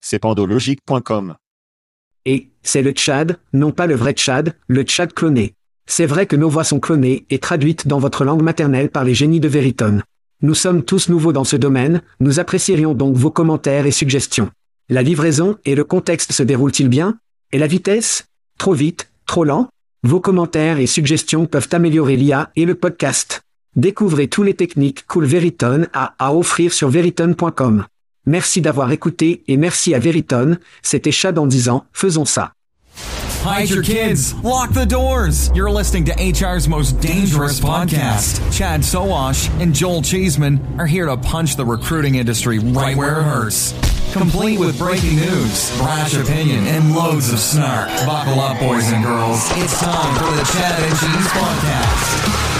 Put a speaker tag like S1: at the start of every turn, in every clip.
S1: C'est pandologique.com.
S2: Et, c'est le Tchad, non pas le vrai Tchad, le Tchad cloné. C'est vrai que nos voix sont clonées et traduites dans votre langue maternelle par les génies de Veritone. Nous sommes tous nouveaux dans ce domaine, nous apprécierions donc vos commentaires et suggestions. La livraison et le contexte se déroulent-ils bien? Et la vitesse? Trop vite? Trop lent? Vos commentaires et suggestions peuvent améliorer l'IA et le podcast. Découvrez tous les techniques Cool Veritone a à offrir sur veritone.com. Merci d'avoir écouté et merci à Veritone, c'était Chad en disant, faisons ça.
S3: Hide your kids. Lock the doors. You're listening to HR's most dangerous podcast. Chad Soash and Joel Cheeseman are here to punch the recruiting industry right where it hurts. Complete with breaking news, brash opinion, and loads of snark. Buckle up, boys and girls. It's time for the Chad and Cheese Podcast.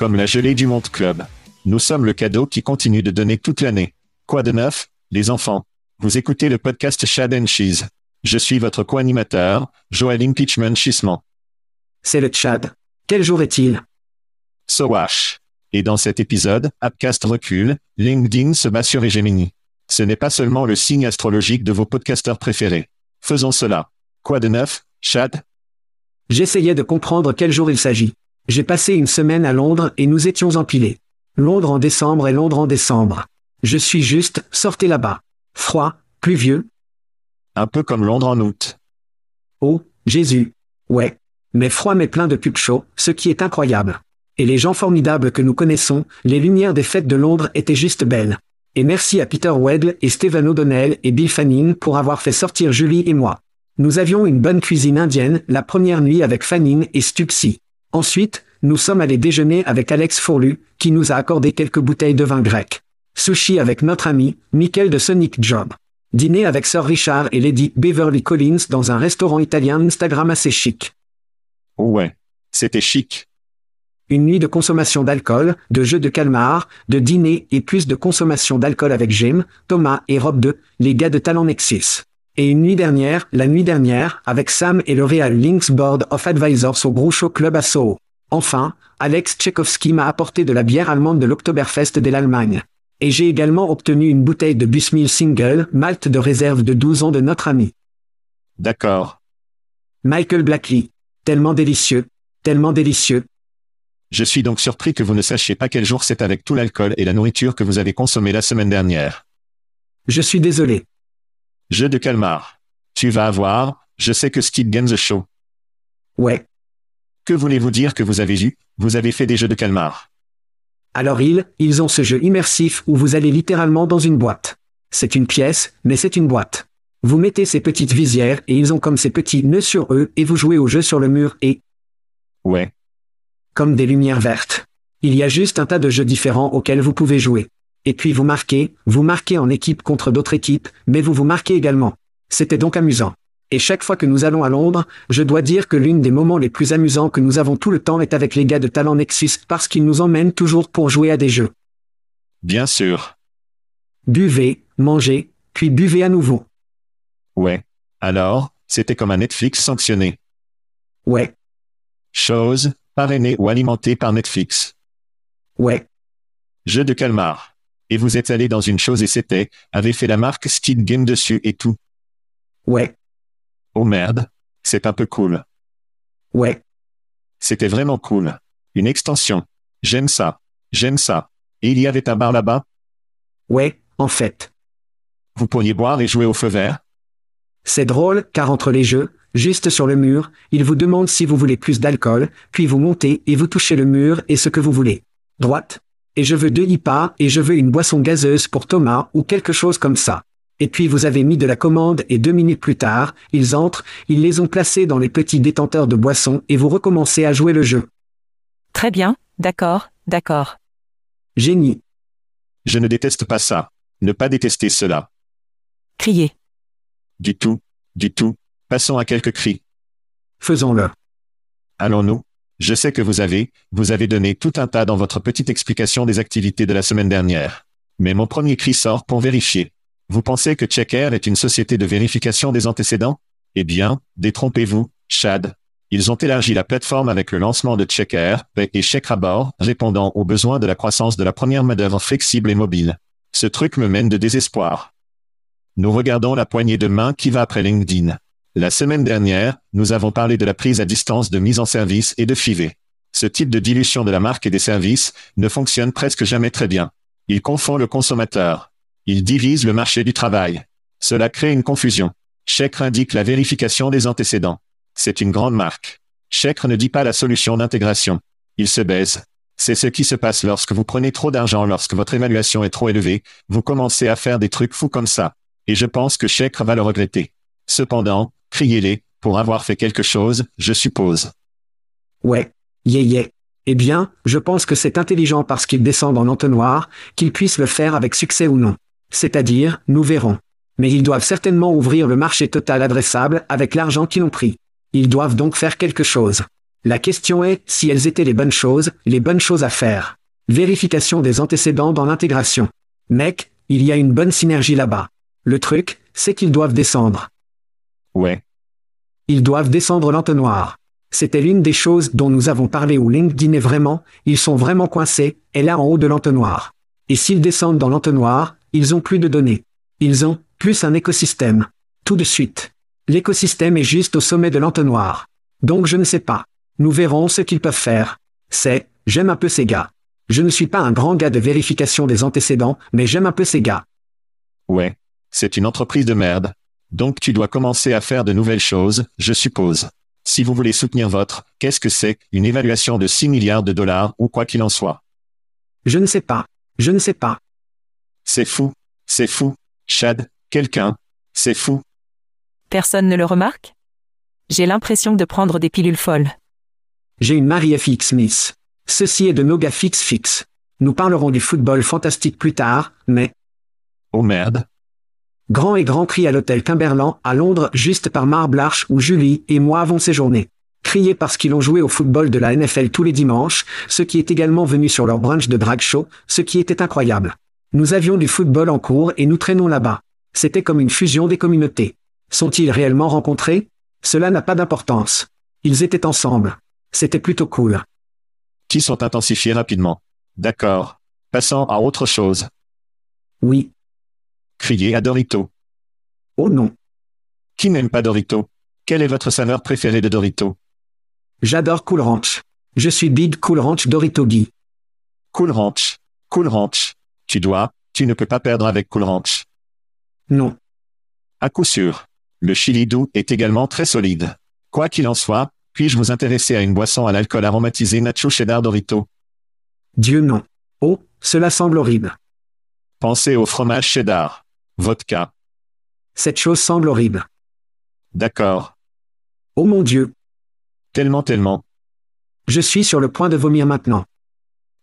S1: Comme la gelée du Monde Club. Nous sommes le cadeau qui continue de donner toute l'année. Quoi de neuf, les enfants? Vous écoutez le podcast Chad and Cheese. Je suis votre co-animateur, Joël Impeachment Chissement.
S2: C'est le Tchad. Quel jour est-il?
S1: Sowash. Et dans cet épisode, Appcast recule, LinkedIn se bat sur Hegemony. Ce n'est pas seulement le signe astrologique de vos podcasteurs préférés. Faisons cela. Quoi de neuf, Chad?
S2: J'essayais de comprendre quel jour il s'agit. J'ai passé une semaine à Londres et nous étions empilés. Londres en décembre et Londres en décembre. Je suis juste, sortez là-bas. Froid, pluvieux.
S1: Un peu comme Londres en août.
S2: Oh, Jésus. Ouais. Mais froid mais plein de pubs chauds, ce qui est incroyable. Et les gens formidables que nous connaissons, les lumières des fêtes de Londres étaient juste belles. Et merci à Peter Wedle et Stephen O'Donnell et Bill Fanning pour avoir fait sortir Julie et moi. Nous avions une bonne cuisine indienne la première nuit avec Fanning et Stuxy. Ensuite, nous sommes allés déjeuner avec Alex Fourlu, qui nous a accordé quelques bouteilles de vin grec. Sushi avec notre ami, Michael de Sonic Job. Dîner avec Sir Richard et Lady Beverly Collins dans un restaurant italien Instagram assez chic.
S1: Oh ouais. C'était chic.
S2: Une nuit de consommation d'alcool, de jeux de calmar, de dîner et plus de consommation d'alcool avec Jim, Thomas et Rob 2, les gars de Talent Nexus. Et une nuit dernière, la nuit dernière, avec Sam et le Real Links Board of Advisors au Groucho Club à Soho. Enfin, Alex Tchaikovsky m'a apporté de la bière allemande de l'Oktoberfest de l'Allemagne. Et j'ai également obtenu une bouteille de Busmill Single, Malte de réserve de 12 ans de notre ami.
S1: D'accord.
S2: Michael Blackley. Tellement délicieux. Tellement délicieux.
S1: Je suis donc surpris que vous ne sachiez pas quel jour c'est avec tout l'alcool et la nourriture que vous avez consommé la semaine dernière.
S2: Je suis désolé.
S1: Jeu de calmar. Tu vas avoir, je sais que Steve gagne the show.
S2: Ouais.
S1: Que voulez-vous dire que vous avez eu? Vous avez fait des jeux de calmar.
S2: Alors ils, ils ont ce jeu immersif où vous allez littéralement dans une boîte. C'est une pièce, mais c'est une boîte. Vous mettez ces petites visières et ils ont comme ces petits nœuds sur eux et vous jouez au jeu sur le mur et...
S1: Ouais.
S2: Comme des lumières vertes. Il y a juste un tas de jeux différents auxquels vous pouvez jouer. Et puis vous marquez, vous marquez en équipe contre d'autres équipes, mais vous vous marquez également. C'était donc amusant. Et chaque fois que nous allons à Londres, je dois dire que l'une des moments les plus amusants que nous avons tout le temps est avec les gars de Talent Nexus parce qu'ils nous emmènent toujours pour jouer à des jeux.
S1: Bien sûr.
S2: Buvez, mangez, puis buvez à nouveau.
S1: Ouais. Alors, c'était comme un Netflix sanctionné.
S2: Ouais,
S1: Chose, parrainée ou alimentée par Netflix.
S2: ouais.
S1: Jeu de calmar. Et vous êtes allé dans une chose et c'était, avait fait la marque Steed Game dessus et tout.
S2: Ouais,
S1: Oh merde. C'est un peu cool.
S2: ouais,
S1: C'était vraiment cool. Une extension. J'aime ça. J'aime ça. Et il y avait un bar là-bas?
S2: ouais, en fait.
S1: Vous pourriez boire et jouer au feu vert?
S2: C'est drôle, car entre les jeux, juste sur le mur, il vous demande si vous voulez plus d'alcool, puis vous montez et vous touchez le mur et ce que vous voulez. Droite. Et je veux deux IPA et je veux une boisson gazeuse pour Thomas ou quelque chose comme ça. Et puis vous avez mis de la commande et deux minutes plus tard, ils entrent, ils les ont placés dans les petits détenteurs de boissons et vous recommencez à jouer le jeu.
S4: Très bien, d'accord, d'accord.
S2: Génie.
S1: Je ne déteste pas ça. Ne pas détester cela.
S4: Criez.
S1: Du tout. Du tout. Passons à quelques cris.
S2: Faisons-le.
S1: Allons-nous? Je sais que vous avez, vous avez donné tout un tas dans votre petite explication des activités de la semaine dernière. Mais mon premier cri sort pour vérifier. Vous pensez que Checker est une société de vérification des antécédents? Eh bien, détrompez-vous, Chad. Ils ont élargi la plateforme avec le lancement de Checker et Check à bord, répondant aux besoins de la croissance de la première main-d'œuvre flexible et mobile. Ce truc me mène de désespoir. Nous regardons la poignée de main qui va après LinkedIn. La semaine dernière, nous avons parlé de la prise à distance de mise en service et de FIV. Ce type de dilution de la marque et des services ne fonctionne presque jamais très bien. Il confond le consommateur. Il divise le marché du travail. Cela crée une confusion. Chèque indique la vérification des antécédents. C'est une grande marque. Chèque ne dit pas la solution d'intégration. Il se baise. C'est ce qui se passe lorsque vous prenez trop d'argent lorsque votre évaluation est trop élevée, vous commencez à faire des trucs fous comme ça. Et je pense que Chèque va le regretter. Cependant, criez-les, pour avoir fait quelque chose, je suppose.
S2: Ouais. Yeah yeah. Eh bien, je pense que c'est intelligent parce qu'ils descendent en entonnoir, qu'ils puissent le faire avec succès ou non. C'est-à-dire, nous verrons. Mais ils doivent certainement ouvrir le marché total adressable avec l'argent qu'ils ont pris. Ils doivent donc faire quelque chose. La question est, si elles étaient les bonnes choses, les bonnes choses à faire. Vérification des antécédents dans l'intégration. Mec, il y a une bonne synergie là-bas. Le truc, c'est qu'ils doivent descendre.
S1: Ouais.
S2: Ils doivent descendre l'entonnoir. C'était l'une des choses dont nous avons parlé où LinkedIn est vraiment, ils sont vraiment coincés, et là en haut de l'entonnoir. Et s'ils descendent dans l'entonnoir, ils ont plus de données. Ils ont, plus un écosystème. Tout de suite. L'écosystème est juste au sommet de l'entonnoir. Donc je ne sais pas. Nous verrons ce qu'ils peuvent faire. C'est, j'aime un peu ces gars. Je ne suis pas un grand gars de vérification des antécédents, mais j'aime un peu ces gars.
S1: Ouais. C'est une entreprise de merde. Donc tu dois commencer à faire de nouvelles choses, je suppose. Si vous voulez soutenir votre, qu'est-ce que c'est, une évaluation de 6 milliards de dollars ou quoi qu'il en soit?
S2: Je ne sais pas. Je ne sais pas.
S1: C'est fou. C'est fou. Chad, quelqu'un. C'est fou.
S4: Personne ne le remarque? J'ai l'impression de prendre des pilules folles.
S2: J'ai une Marie FX Smith. Ceci est de Noga Fix Fix. Nous parlerons du football fantastique plus tard, mais
S1: Oh merde.
S2: Grand et grand cri à l'hôtel Cumberland à Londres juste par Marble Arch où Julie et moi avons séjourné. Crier parce qu'ils ont joué au football de la NFL tous les dimanches, ce qui est également venu sur leur brunch de drag show, ce qui était incroyable. Nous avions du football en cours et nous traînons là-bas. C'était comme une fusion des communautés. Sont-ils réellement rencontrés? Cela n'a pas d'importance. Ils étaient ensemble. C'était plutôt cool.
S1: Qui sont intensifiés rapidement. D'accord. Passons à autre chose.
S2: Oui.
S1: Criez à Dorito.
S2: Oh non.
S1: Qui n'aime pas Dorito? Quelle est votre saveur préférée de Dorito?
S2: J'adore Cool Ranch. Je suis Big Cool Ranch Dorito Guy.
S1: Cool Ranch. Cool Ranch. Tu dois, tu ne peux pas perdre avec Cool Ranch.
S2: Non.
S1: À coup sûr. Le chili doux est également très solide. Quoi qu'il en soit, puis-je vous intéresser à une boisson à l'alcool aromatisé Nacho Cheddar Dorito?
S2: Dieu non. Oh, cela semble horrible.
S1: Pensez au fromage cheddar. Vodka.
S2: Cette chose semble horrible.
S1: D'accord.
S2: Oh mon Dieu.
S1: Tellement tellement.
S2: Je suis sur le point de vomir maintenant.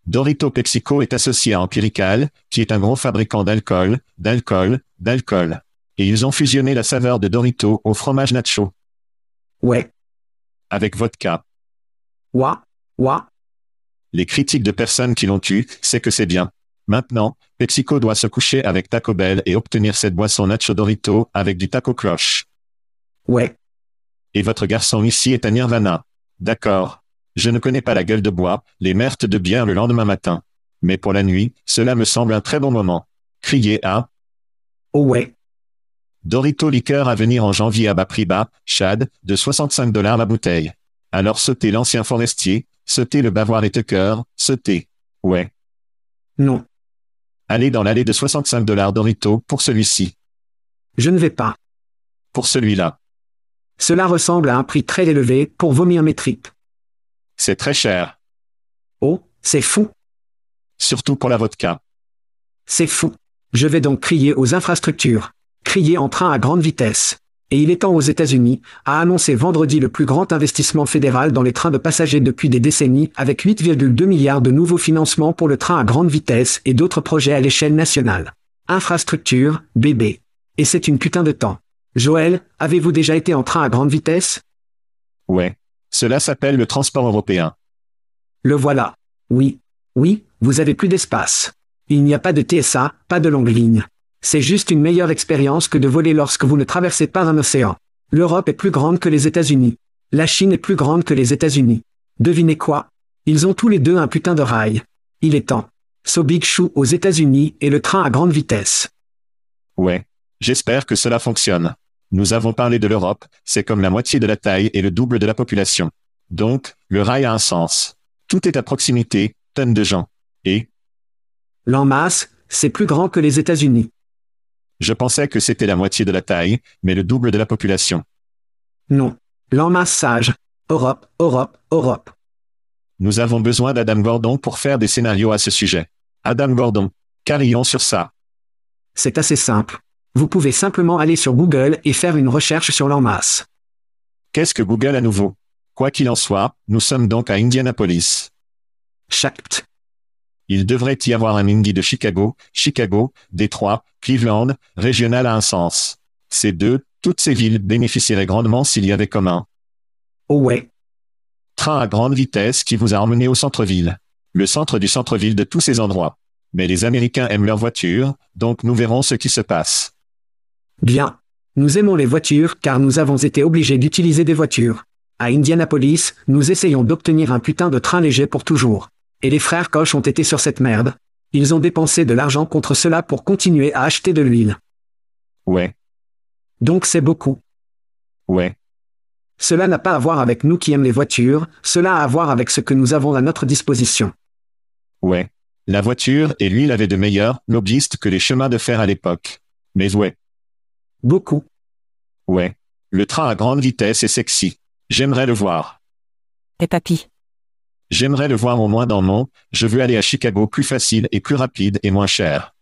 S1: Dorito Pexico est associé à Empirical, qui est un gros fabricant d'alcool, d'alcool, d'alcool. Et ils ont fusionné la saveur de Dorito au fromage nacho,
S2: Ouais.
S1: avec vodka.
S2: Ouah. Ouah.
S1: Les critiques de personnes qui l'ont eu, c'est que c'est bien. Maintenant, Pexico doit se coucher avec Taco Bell et obtenir cette boisson Nacho Dorito avec du Taco Crush.
S2: Ouais.
S1: Et votre garçon ici est un Nirvana. D'accord. Je ne connais pas la gueule de bois, les mertes de bière le lendemain matin. Mais pour la nuit, cela me semble un très bon moment. Criez à
S2: Oh ouais.
S1: Dorito liqueur à venir en janvier à bas prix bas, Chad, de 65 dollars la bouteille. Alors sautez l'ancien forestier, sautez le bavoir et Tucker, sautez. Ouais.
S2: Non.
S1: Allez dans l'allée de 65 dollars Dorito pour celui-ci.
S2: Je ne vais pas.
S1: Pour celui-là.
S2: Cela ressemble à un prix très élevé pour vomir mes tripes.
S1: C'est très cher.
S2: Oh, c'est fou.
S1: Surtout pour la vodka.
S2: C'est fou. Je vais donc crier aux infrastructures. Crier en train à grande vitesse. Et il est temps aux États-Unis, a annoncé vendredi le plus grand investissement fédéral dans les trains de passagers depuis des décennies, avec 8,2 milliards de nouveaux financements pour le train à grande vitesse et d'autres projets à l'échelle nationale. Infrastructure, bébé. Et c'est une putain de temps. Joël, avez-vous déjà été en train à grande vitesse?
S1: Ouais. Cela s'appelle le transport européen.
S2: Le voilà. Oui. Oui, vous avez plus d'espace. Il n'y a pas de TSA, pas de longue ligne. C'est juste une meilleure expérience que de voler lorsque vous ne traversez pas un océan. L'Europe est plus grande que les États-Unis. La Chine est plus grande que les États-Unis. Devinez quoi? Ils ont tous les deux un putain de rail. Il est temps. So Big Shoe aux États-Unis et le train à grande vitesse.
S1: Ouais. J'espère que cela fonctionne. Nous avons parlé de l'Europe, c'est comme la moitié de la taille et le double de la population. Donc, le rail a un sens. Tout est à proximité, tonnes de gens. Et,
S2: L'en masse, c'est plus grand que les États-Unis.
S1: Je pensais que c'était la moitié de la taille, mais le double de la population.
S2: Non. L'en masse sage. Europe, Europe, Europe.
S1: Nous avons besoin d'Adam Gordon pour faire des scénarios à ce sujet. Adam Gordon. Carillons sur ça.
S2: C'est assez simple. Vous pouvez simplement aller sur Google et faire une recherche sur l'en masse.
S1: Qu'est-ce que Google à nouveau? Quoi qu'il en soit, nous sommes donc à Indianapolis.
S2: Chact.
S1: Il devrait y avoir un Indy de Chicago, Chicago, Détroit, Cleveland, régional a un sens. Ces deux, toutes ces villes bénéficieraient grandement s'il y avait comme un
S2: Oh ouais.
S1: train à grande vitesse qui vous a emmené au centre-ville. Le centre du centre-ville de tous ces endroits. Mais les Américains aiment leurs voitures, donc nous verrons ce qui se passe.
S2: Bien. Nous aimons les voitures car nous avons été obligés d'utiliser des voitures. À Indianapolis, nous essayons d'obtenir un putain de train léger pour toujours. Et les frères Koch ont été sur cette merde. Ils ont dépensé de l'argent contre cela pour continuer à acheter de l'huile.
S1: Ouais,
S2: Donc c'est beaucoup.
S1: ouais,
S2: Cela n'a pas à voir avec nous qui aiment les voitures, cela a à voir avec ce que nous avons à notre disposition.
S1: ouais. La voiture et l'huile avaient de meilleurs lobbyistes que les chemins de fer à l'époque. Mais ouais,
S2: Beaucoup.
S1: ouais. Le train à grande vitesse est sexy. J'aimerais le voir.
S4: Et papy.
S1: J'aimerais le voir au moins dans mon, je veux aller à Chicago plus facile et plus rapide et moins cher.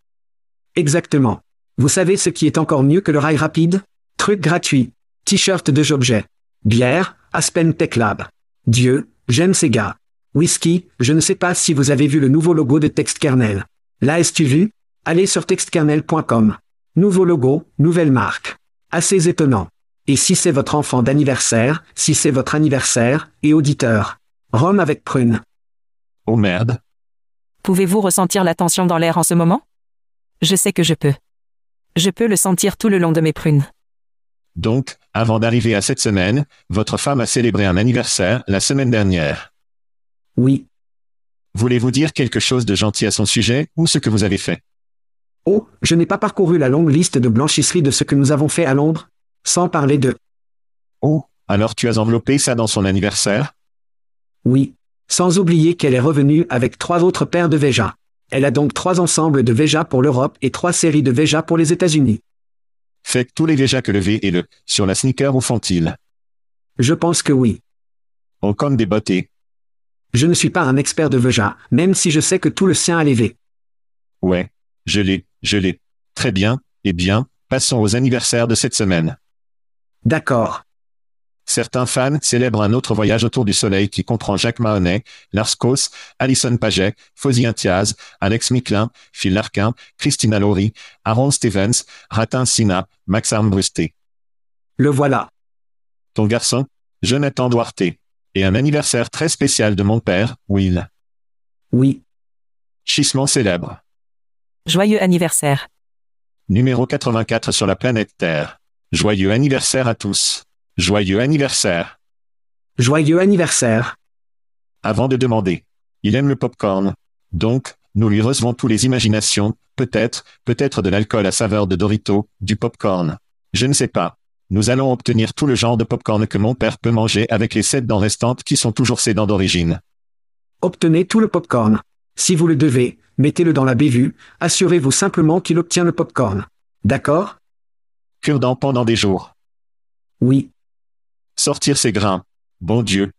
S2: Exactement. Vous savez ce qui est encore mieux que le rail rapide? Truc gratuit. T-shirt de Jobjet. Bière, Aspen Tech Lab. Dieu, j'aime ces gars. Whisky, je ne sais pas si vous avez vu le nouveau logo de TextKernel. L'as-tu vu? Allez sur textkernel.com. Nouveau logo, nouvelle marque. Assez étonnant. Et si c'est votre enfant d'anniversaire, si c'est votre anniversaire, et auditeur. Rome avec prune.
S1: Oh merde.
S4: Pouvez-vous ressentir la tension dans l'air en ce moment? Je sais que je peux. Je peux le sentir tout le long de mes prunes.
S1: Donc, avant d'arriver à cette semaine, votre femme a célébré un anniversaire la semaine dernière.
S2: Oui.
S1: Voulez-vous dire quelque chose de gentil à son sujet ou ce que vous avez fait?
S2: Oh, je n'ai pas parcouru la longue liste de blanchisserie de ce que nous avons fait à Londres. Sans parler de...
S1: Oh, alors tu as enveloppé ça dans son anniversaire?
S2: Oui. Sans oublier qu'elle est revenue avec trois autres paires de Veja. Elle a donc trois ensembles de Veja pour l'Europe et trois séries de Veja pour les États-Unis.
S1: Fait que tous les déjà que le V et le sur la sneaker où font-ils
S2: Je pense que oui.
S1: Oh comme des bottés.
S2: Je ne suis pas un expert de Veja, même si je sais que tout le sien a les V.
S1: Ouais, je l'ai, je l'ai. Très bien, eh bien, passons aux anniversaires de cette semaine.
S2: D'accord.
S1: Certains fans célèbrent un autre voyage autour du soleil qui comprend Jacques Mahoney, Lars Kos, Alison Paget, Fosy Intiaz, Alex Micklin, Phil Larkin, Christina Laurie, Aaron Stevens, Ratin Sina, Max Armbrusté.
S2: Le voilà.
S1: Ton garçon, Jonathan Duarte. Et un anniversaire très spécial de mon père, Will.
S2: Oui.
S1: Chissement célèbre.
S4: Joyeux anniversaire.
S1: Numéro 84 sur la planète Terre. Joyeux anniversaire à tous. Joyeux anniversaire.
S2: Joyeux anniversaire.
S1: Avant de demander. Il aime le popcorn. Donc, Nous lui recevons tous les imaginations, peut-être, peut-être de l'alcool à saveur de Dorito, du popcorn. Je ne sais pas. Nous allons obtenir tout le genre de popcorn que mon père peut manger avec les sept dents restantes qui sont toujours ses dents d'origine.
S2: Obtenez tout le popcorn. Si vous le devez, mettez-le dans la bévue, assurez-vous simplement qu'il obtient le popcorn. D'accord?
S1: Cure-dent pendant des jours.
S2: Oui.
S1: Sortir ses grains. Bon Dieu.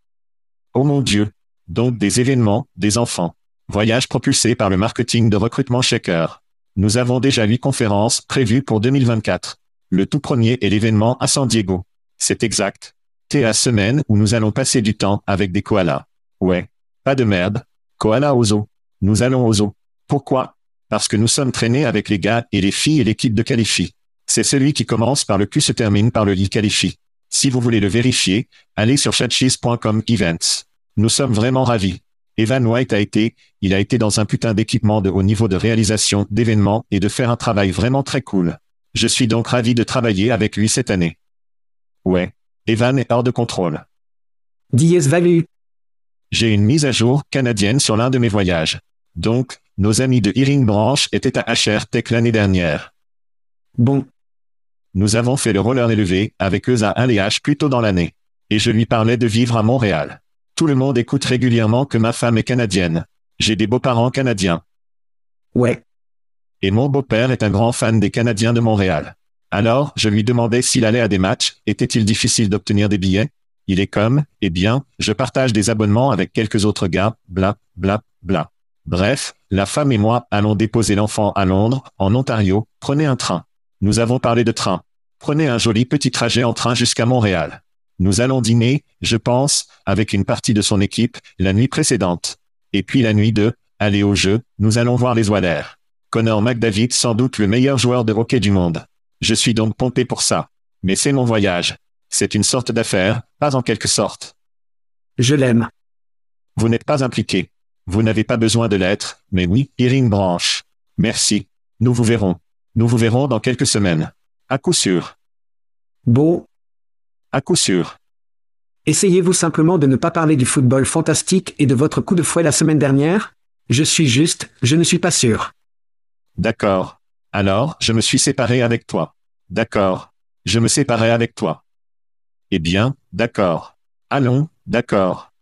S1: Oh mon Dieu. Donc des événements, des enfants. Voyage propulsé par le marketing de recrutement Shaker. Nous avons déjà huit conférences prévues pour 2024. Le tout premier est l'événement à San Diego. C'est exact. La semaine où nous allons passer du temps avec des koalas. Ouais. Pas de merde. Koala aux eaux. Nous allons aux eaux. Pourquoi? Parce que nous sommes traînés avec les gars et les filles et l'équipe de qualifie. C'est celui qui commence par le Q se termine par le lit qualifie. Si vous voulez le vérifier, allez sur chatcheese.com events. Nous sommes vraiment ravis. Evan White a été, il a été dans un putain d'équipement de haut niveau de réalisation d'événements et de faire un travail vraiment très cool. Je suis donc ravi de travailler avec lui cette année. Ouais. Evan est hors de contrôle.
S2: Dies Value.
S1: J'ai une mise à jour canadienne sur l'un de mes voyages. Donc, nos amis de Hearing Branch étaient à HR Tech l'année dernière.
S2: Bon.
S1: Nous avons fait le roller élevé avec eux à 1 LH plus tôt dans l'année. Et je lui parlais de vivre à Montréal. Tout le monde écoute régulièrement que ma femme est canadienne. J'ai des beaux-parents canadiens.
S2: Ouais.
S1: Et mon beau-père est un grand fan des Canadiens de Montréal. Alors, je lui demandais s'il allait à des matchs, était-il difficile d'obtenir des billets? Il est comme, eh bien, je partage des abonnements avec quelques autres gars, bla, bla, bla. Bref, la femme et moi allons déposer l'enfant à Londres, en Ontario, prenez un train. Nous avons parlé de train. Prenez un joli petit trajet en train jusqu'à Montréal. Nous allons dîner, je pense, avec une partie de son équipe, la nuit précédente. Et puis la nuit de, aller au jeu, nous allons voir les Oilers. Connor McDavid sans doute le meilleur joueur de hockey du monde. Je suis donc pompé pour ça. Mais c'est mon voyage. C'est une sorte d'affaire, pas en quelque sorte.
S2: Je l'aime.
S1: Vous n'êtes pas impliqué. Vous n'avez pas besoin de l'être, mais oui, Irine Branche. Merci. Nous vous verrons. Nous vous verrons dans quelques semaines. À coup sûr.
S2: Beau.
S1: À coup sûr.
S2: Essayez-vous simplement de ne pas parler du football fantastique et de votre coup de fouet la semaine dernière? Je suis juste, je ne suis pas sûr.
S1: D'accord. Alors, je me suis séparé avec toi. D'accord. Je me séparais avec toi. Eh bien, d'accord. Allons, d'accord.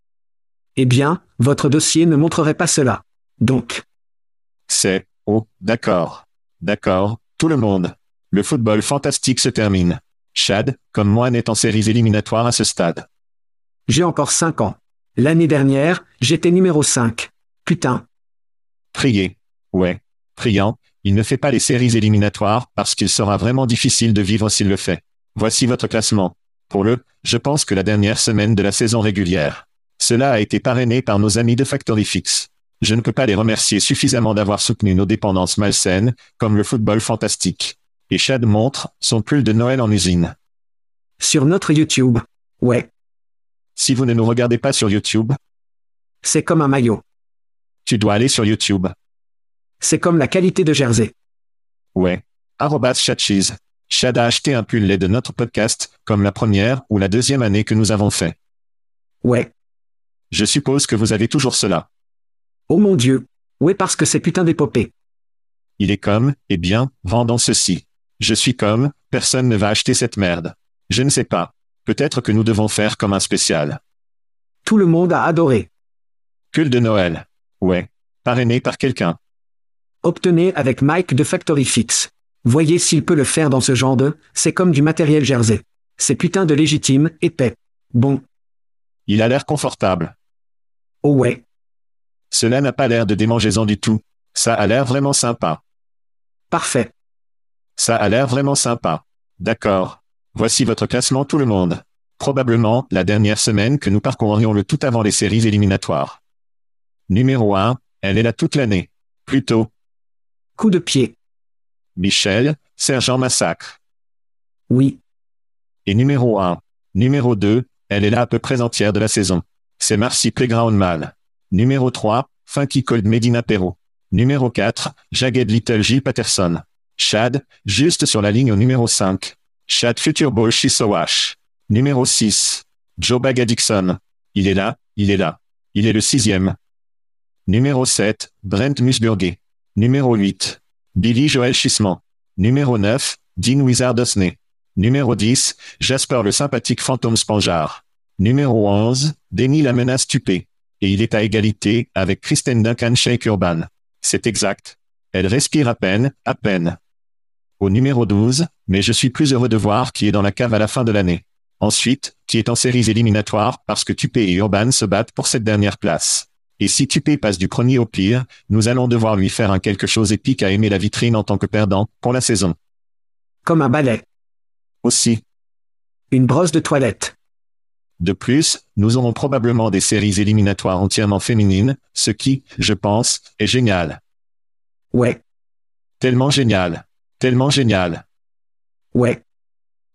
S2: Eh bien, votre dossier ne montrerait pas cela. Donc.
S1: C'est, oh, d'accord. D'accord, tout le monde. Le football fantastique se termine. Chad, comme moi, n'est en séries éliminatoires à ce stade.
S2: J'ai encore 5 ans. L'année dernière, j'étais numéro 5. Putain.
S1: Priez. Ouais. Priant, il ne fait pas les séries éliminatoires parce qu'il sera vraiment difficile de vivre s'il le fait. Voici votre classement. Pour le, je pense que la dernière semaine de la saison régulière. Cela a été parrainé par nos amis de Factory Fix. Je ne peux pas les remercier suffisamment d'avoir soutenu nos dépendances malsaines, comme le football fantastique. Et Chad montre son pull de Noël en usine.
S2: Sur notre YouTube. Ouais.
S1: Si vous ne nous regardez pas sur YouTube,
S2: C'est comme un maillot.
S1: tu dois aller sur YouTube.
S2: C'est comme la qualité de Jersey.
S1: Ouais. Arrobas Chatcheese. Chad a acheté un pull lait de notre podcast, comme la première ou la deuxième année que nous avons fait.
S2: Ouais.
S1: Je suppose que vous avez toujours cela.
S2: Oh mon Dieu. Ouais parce que c'est putain d'épopée.
S1: Il est comme, eh bien, vendons ceci. Je suis comme, personne ne va acheter cette merde. Je ne sais pas. Peut-être que nous devons faire comme un spécial.
S2: Tout le monde a adoré.
S1: Pull de Noël. Ouais. Parrainé par quelqu'un.
S2: Obtenez avec Mike de Factory Fix. Voyez s'il peut le faire dans ce genre de, c'est comme du matériel Jersey. C'est putain de légitime, épais. Bon.
S1: Il a l'air confortable.
S2: Oh ouais.
S1: Cela n'a pas l'air de démangeaisant du tout. Ça a l'air vraiment sympa.
S2: Parfait.
S1: Ça a l'air vraiment sympa. D'accord. Voici votre classement tout le monde. Probablement la dernière semaine que nous parcourions le tout avant les séries éliminatoires. Numéro 1, elle est là toute l'année. Plutôt,
S2: Coup de pied.
S1: Michel, Sergent Massacre.
S2: Oui.
S1: Et numéro 1. Numéro 2, elle est là à peu près entière de la saison. C'est Marcy Playground Mal. Numéro 3, Funky Cold Medina Perro. Numéro 4, Jagged Little J. Patterson. Chad, juste sur la ligne au numéro 5. Chad Future Ball Shisowash. Numéro 6, Joe Baga Dixon. Il est là, il est là. Il est le sixième. Numéro 7, Brent Musburger. Numéro 8, Billy Joel Schisman. Numéro 9, Dean Wizard Osney. Numéro 10, Jasper le sympathique fantôme Spangeard. Numéro 11, Denis la menace tupée. Et il est à égalité avec Kristen Duncan Shake Urban. C'est exact. Elle respire à peine, à peine. Au numéro 12, mais je suis plus heureux de voir qui est dans la cave à la fin de l'année. Ensuite, qui est en séries éliminatoires parce que Tupé et Urban se battent pour cette dernière place. Et si Tupé passe du premier au pire, nous allons devoir lui faire un quelque chose épique à aimer la vitrine en tant que perdant pour la saison.
S2: Comme un balai.
S1: Aussi.
S2: Une brosse de toilette.
S1: De plus, nous aurons probablement des séries éliminatoires entièrement féminines, ce qui, je pense, est génial.
S2: Ouais.
S1: Tellement génial. Tellement génial.
S2: Ouais.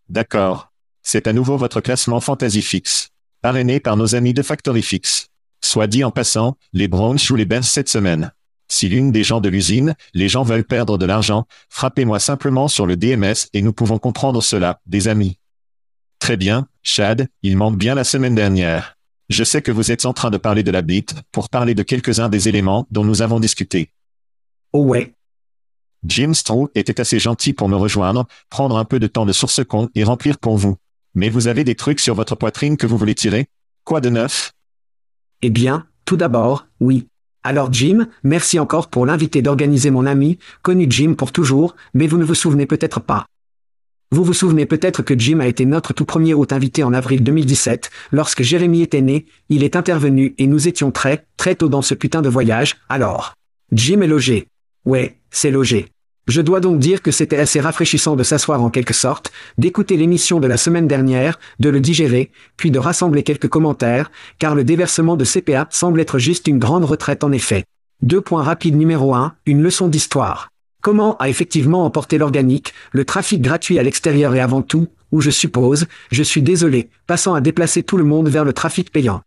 S1: D'accord. C'est à nouveau votre classement Fantasy Fix. Parrainé par nos amis de Factory Fix. Soit dit en passant, les Browns jouent les Bears cette semaine. Si l'une des gens de l'usine, les gens veulent perdre de l'argent, frappez-moi simplement sur le DMS et nous pouvons comprendre cela, des amis. Très bien, Chad, il manque bien la semaine dernière. Je sais que vous êtes en train de parler de la bite pour parler de quelques-uns des éléments dont nous avons discuté.
S2: Oh ouais.
S1: Jim Stroh était assez gentil pour me rejoindre, prendre un peu de temps de source con et remplir pour vous. Mais vous avez des trucs sur votre poitrine que vous voulez tirer? Quoi de neuf?
S2: Eh bien, tout d'abord, oui. Alors Jim, merci encore pour l'inviter d'organiser mon ami, connu Jim pour toujours, mais vous ne vous souvenez peut-être pas. Vous vous souvenez peut-être que Jim a été notre tout premier hôte invité en avril 2017, lorsque Jérémy était né, il est intervenu et nous étions très, très tôt dans ce putain de voyage, alors. Jim est logé. Ouais, c'est logé. Je dois donc dire que c'était assez rafraîchissant de s'asseoir en quelque sorte, d'écouter l'émission de la semaine dernière, de le digérer, puis de rassembler quelques commentaires, car le déversement de CPA semble être juste une grande retraite en effet. Deux points rapides numéro 1, une leçon d'histoire. Comment a effectivement emporté l'organique, le trafic gratuit à l'extérieur et avant tout, où je suppose, je suis désolé, passant à déplacer tout le monde vers le trafic payant.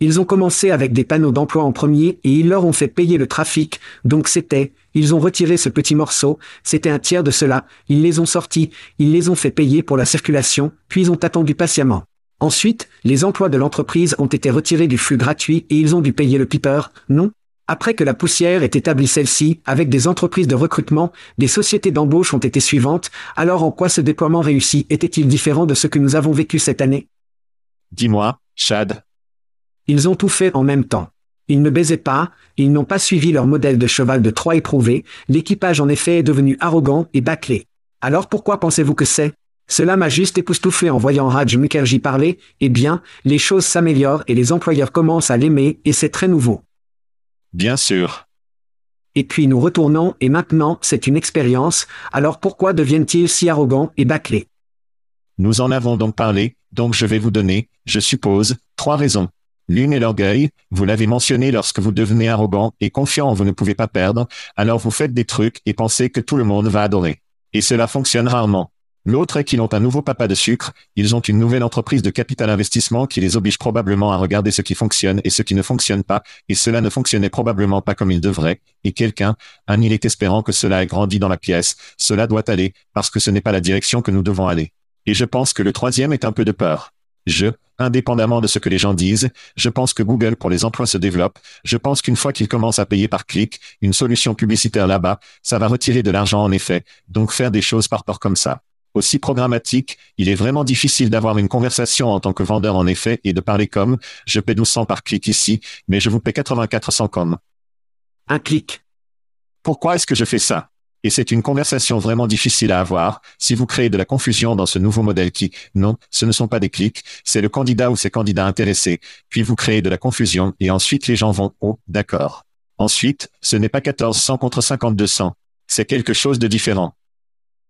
S2: Ils ont commencé avec des panneaux d'emploi en premier et ils leur ont fait payer le trafic, donc c'était, ils ont retiré ce petit morceau, c'était un tiers de cela, ils les ont sortis, ils les ont fait payer pour la circulation, puis ont attendu patiemment. Ensuite, les emplois de l'entreprise ont été retirés du flux gratuit et ils ont dû payer le piper, non? Après que la poussière ait établi celle-ci, avec des entreprises de recrutement, des sociétés d'embauche ont été suivantes, alors en quoi ce déploiement réussi était-il différent de ce que nous avons vécu cette année?
S1: Dis-moi, Chad,
S2: ils ont tout fait en même temps. Ils ne baisaient pas, ils n'ont pas suivi leur modèle de cheval de Troie éprouvé, l'équipage en effet est devenu arrogant et bâclé. Alors pourquoi pensez-vous que c'est? Cela m'a juste époustouflé en voyant Raj Mukherjee parler, eh bien, les choses s'améliorent et les employeurs commencent à l'aimer et c'est très nouveau.
S1: Bien sûr.
S2: Et puis nous retournons et maintenant c'est une expérience, alors pourquoi deviennent-ils si arrogants et bâclés?
S1: Nous en avons donc parlé, donc je vais vous donner, je suppose, trois raisons. L'une est l'orgueil, vous l'avez mentionné lorsque vous devenez arrogant et confiant, vous ne pouvez pas perdre, alors vous faites des trucs et pensez que tout le monde va adorer. Et cela fonctionne rarement. L'autre est qu'ils ont un nouveau papa de sucre, ils ont une nouvelle entreprise de capital investissement qui les oblige probablement à regarder ce qui fonctionne et ce qui ne fonctionne pas, et cela ne fonctionnait probablement pas comme il devrait, et quelqu'un, un il est espérant que cela ait grandi dans la pièce, cela doit aller, parce que ce n'est pas la direction que nous devons aller. Et je pense que le troisième est un peu de peur. Je, indépendamment de ce que les gens disent, je pense que Google pour les emplois se développe. Je pense qu'une fois qu'ils commencent à payer par clic, une solution publicitaire là-bas, ça va retirer de l'argent en effet. Donc faire des choses par peur comme ça. Aussi programmatique, il est vraiment difficile d'avoir une conversation en tant que vendeur en effet et de parler comme, je paie 1200 par clic ici, mais je vous paie 8400 comme.
S2: Un clic.
S1: Pourquoi est-ce que je fais ça? Et c'est une conversation vraiment difficile à avoir si vous créez de la confusion dans ce nouveau modèle qui, non, ce ne sont pas des clics, c'est le candidat ou ses candidats intéressés, puis vous créez de la confusion et ensuite les gens vont, oh, d'accord. Ensuite, ce n'est pas 1400 contre 5200. C'est quelque chose de différent.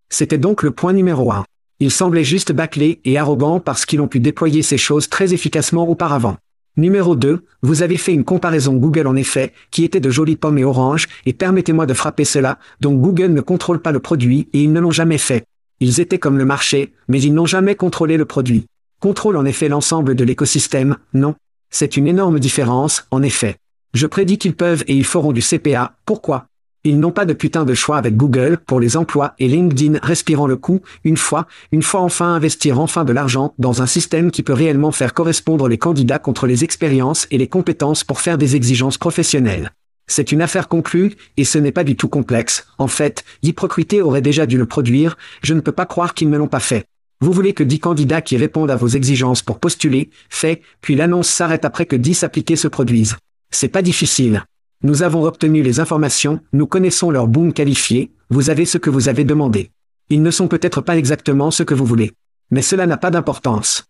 S2: C'était donc le point numéro un. Ils semblaient juste bâclés et arrogants parce qu'ils ont pu déployer ces choses très efficacement auparavant. Numéro 2, vous avez fait une comparaison Google en effet, qui était de jolies pommes et oranges, et permettez-moi de frapper cela, donc Google ne contrôle pas le produit et ils ne l'ont jamais fait. Ils étaient comme le marché, mais ils n'ont jamais contrôlé le produit. Contrôle en effet l'ensemble de l'écosystème, non C'est une énorme différence, en effet. Je prédis qu'ils peuvent et ils feront du CPA, pourquoi? Ils n'ont pas de putain de choix avec Google pour les emplois et LinkedIn respirant le coup, une fois, une fois enfin investir enfin de l'argent dans un système qui peut réellement faire correspondre les candidats contre les expériences et les compétences pour faire des exigences professionnelles. C'est une affaire conclue, et ce n'est pas du tout complexe. En fait, Hypocrité aurait déjà dû le produire, je ne peux pas croire qu'ils ne l'ont pas fait. Vous voulez que 10 candidats qui répondent à vos exigences pour postuler, fait, puis l'annonce s'arrête après que 10 appliqués se produisent. C'est pas difficile. Nous avons obtenu les informations, nous connaissons leur boom qualifié, vous avez ce que vous avez demandé. Ils ne sont peut-être pas exactement ce que vous voulez. Mais cela n'a pas d'importance.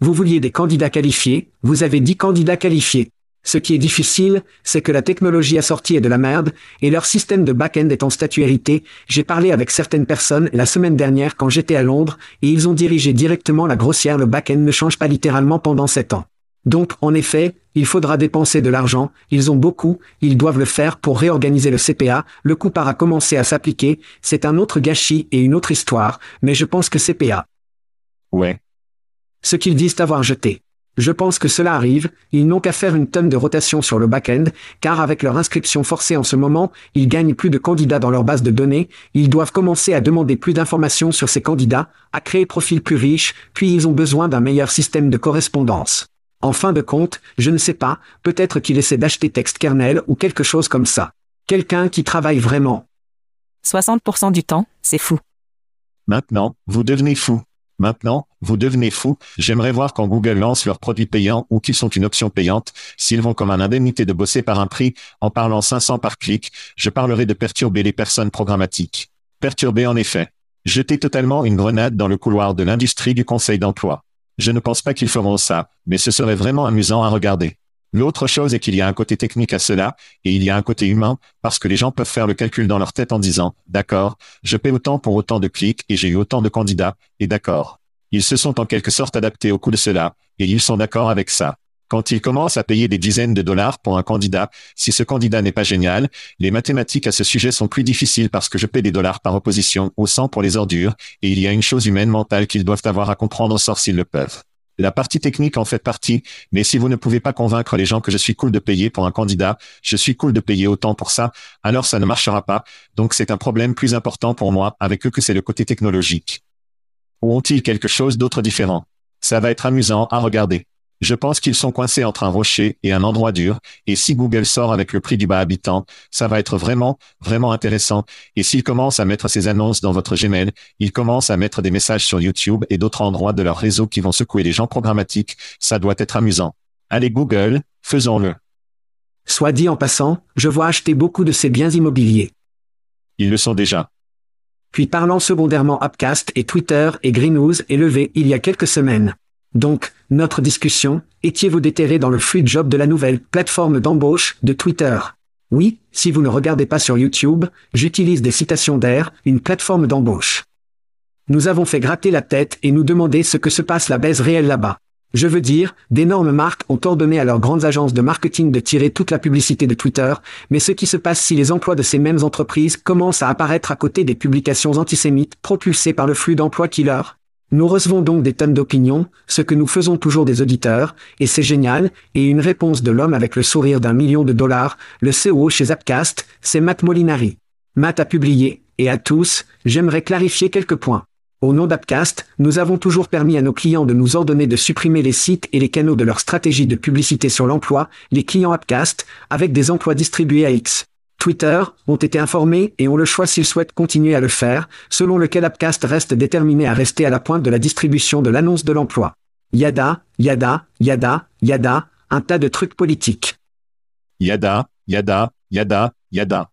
S2: Vous vouliez des candidats qualifiés, vous avez 10 candidats qualifiés. Ce qui est difficile, c'est que la technologie assortie est de la merde, et leur système de back-end est en statuarité. J'ai parlé avec certaines personnes la semaine dernière quand j'étais à Londres, et ils ont dirigé directement la grossière. Le back-end ne change pas littéralement pendant sept ans. Donc, en effet, il faudra dépenser de l'argent, ils ont beaucoup, ils doivent le faire pour réorganiser le CPA, le coût par a commencé à s'appliquer, c'est un autre gâchis et une autre histoire, mais je pense que CPA.
S1: Ouais.
S2: Ce qu'ils disent avoir jeté. Je pense que cela arrive, ils n'ont qu'à faire une tonne de rotation sur le back-end, car avec leur inscription forcée en ce moment, ils gagnent plus de candidats dans leur base de données, ils doivent commencer à demander plus d'informations sur ces candidats, à créer profils plus riches, puis ils ont besoin d'un meilleur système de correspondance. En fin de compte, je ne sais pas, peut-être qu'il essaie d'acheter texte kernel ou quelque chose comme ça. Quelqu'un qui travaille vraiment.
S4: 60% du temps, c'est fou.
S1: Maintenant, vous devenez fou. Maintenant, vous devenez fou. J'aimerais voir quand Google lance leurs produits payants ou qui sont une option payante, s'ils vont comme un indemnité de bosser par un prix, en parlant 500 par clic, je parlerai de perturber les personnes programmatiques. Perturber en effet. Jeter totalement une grenade dans le couloir de l'industrie du conseil d'emploi. Je ne pense pas qu'ils feront ça, mais ce serait vraiment amusant à regarder. L'autre chose est qu'il y a un côté technique à cela, et il y a un côté humain, parce que les gens peuvent faire le calcul dans leur tête en disant, d'accord, je paie autant pour autant de clics et j'ai eu autant de candidats, et d'accord. Ils se sont en quelque sorte adaptés au coût de cela, et ils sont d'accord avec ça. Quand ils commencent à payer des dizaines de dollars pour un candidat, si ce candidat n'est pas génial, les mathématiques à ce sujet sont plus difficiles parce que je paie des dollars par opposition au sang pour les ordures, et il y a une chose humaine mentale qu'ils doivent avoir à comprendre sort s'ils le peuvent. La partie technique en fait partie, mais si vous ne pouvez pas convaincre les gens que je suis cool de payer pour un candidat, je suis cool de payer autant pour ça, alors ça ne marchera pas, donc c'est un problème plus important pour moi avec eux que c'est le côté technologique. Ou ont-ils quelque chose d'autre différent? Ça va être amusant à regarder. Je pense qu'ils sont coincés entre un rocher et un endroit dur, et si Google sort avec le prix du bas habitant, ça va être vraiment, vraiment intéressant. Et s'ils commencent à mettre ces annonces dans votre Gmail, ils commencent à mettre des messages sur YouTube et d'autres endroits de leur réseau qui vont secouer les gens programmatiques, ça doit être amusant. Allez Google, faisons-le.
S2: Soit dit en passant, je vois acheter beaucoup de ces biens immobiliers.
S1: Ils le sont déjà.
S2: Puis parlant secondairement Upcast et Twitter et Greenhouse est levé il y a quelques semaines. Donc, notre discussion, étiez-vous déterré dans le flux de job de la nouvelle plateforme d'embauche de Twitter? Oui, si vous ne regardez pas sur YouTube, j'utilise des citations d'air, une plateforme d'embauche. Nous avons fait gratter la tête et nous demander ce que se passe la baisse réelle là-bas. Je veux dire, d'énormes marques ont ordonné à leurs grandes agences de marketing de tirer toute la publicité de Twitter, mais ce qui se passe si les emplois de ces mêmes entreprises commencent à apparaître à côté des publications antisémites propulsées par le flux d'emplois killer nous recevons donc des tonnes d'opinions, ce que nous faisons toujours des auditeurs, et c'est génial, et une réponse de l'homme avec le sourire d'un million de dollars, le CEO chez Zapcast, c'est Matt Molinari. Matt a publié, et à tous, j'aimerais clarifier quelques points. Au nom d'Apcast, nous avons toujours permis à nos clients de nous ordonner de supprimer les sites et les canaux de leur stratégie de publicité sur l'emploi, les clients Appcast, avec des emplois distribués à X. Twitter, ont été informés et ont le choix s'ils souhaitent continuer à le faire, selon lequel Appcast reste déterminé à rester à la pointe de la distribution de l'annonce de l'emploi. Yada, yada, yada, yada, un tas de trucs politiques.
S1: Yada, yada, yada, yada.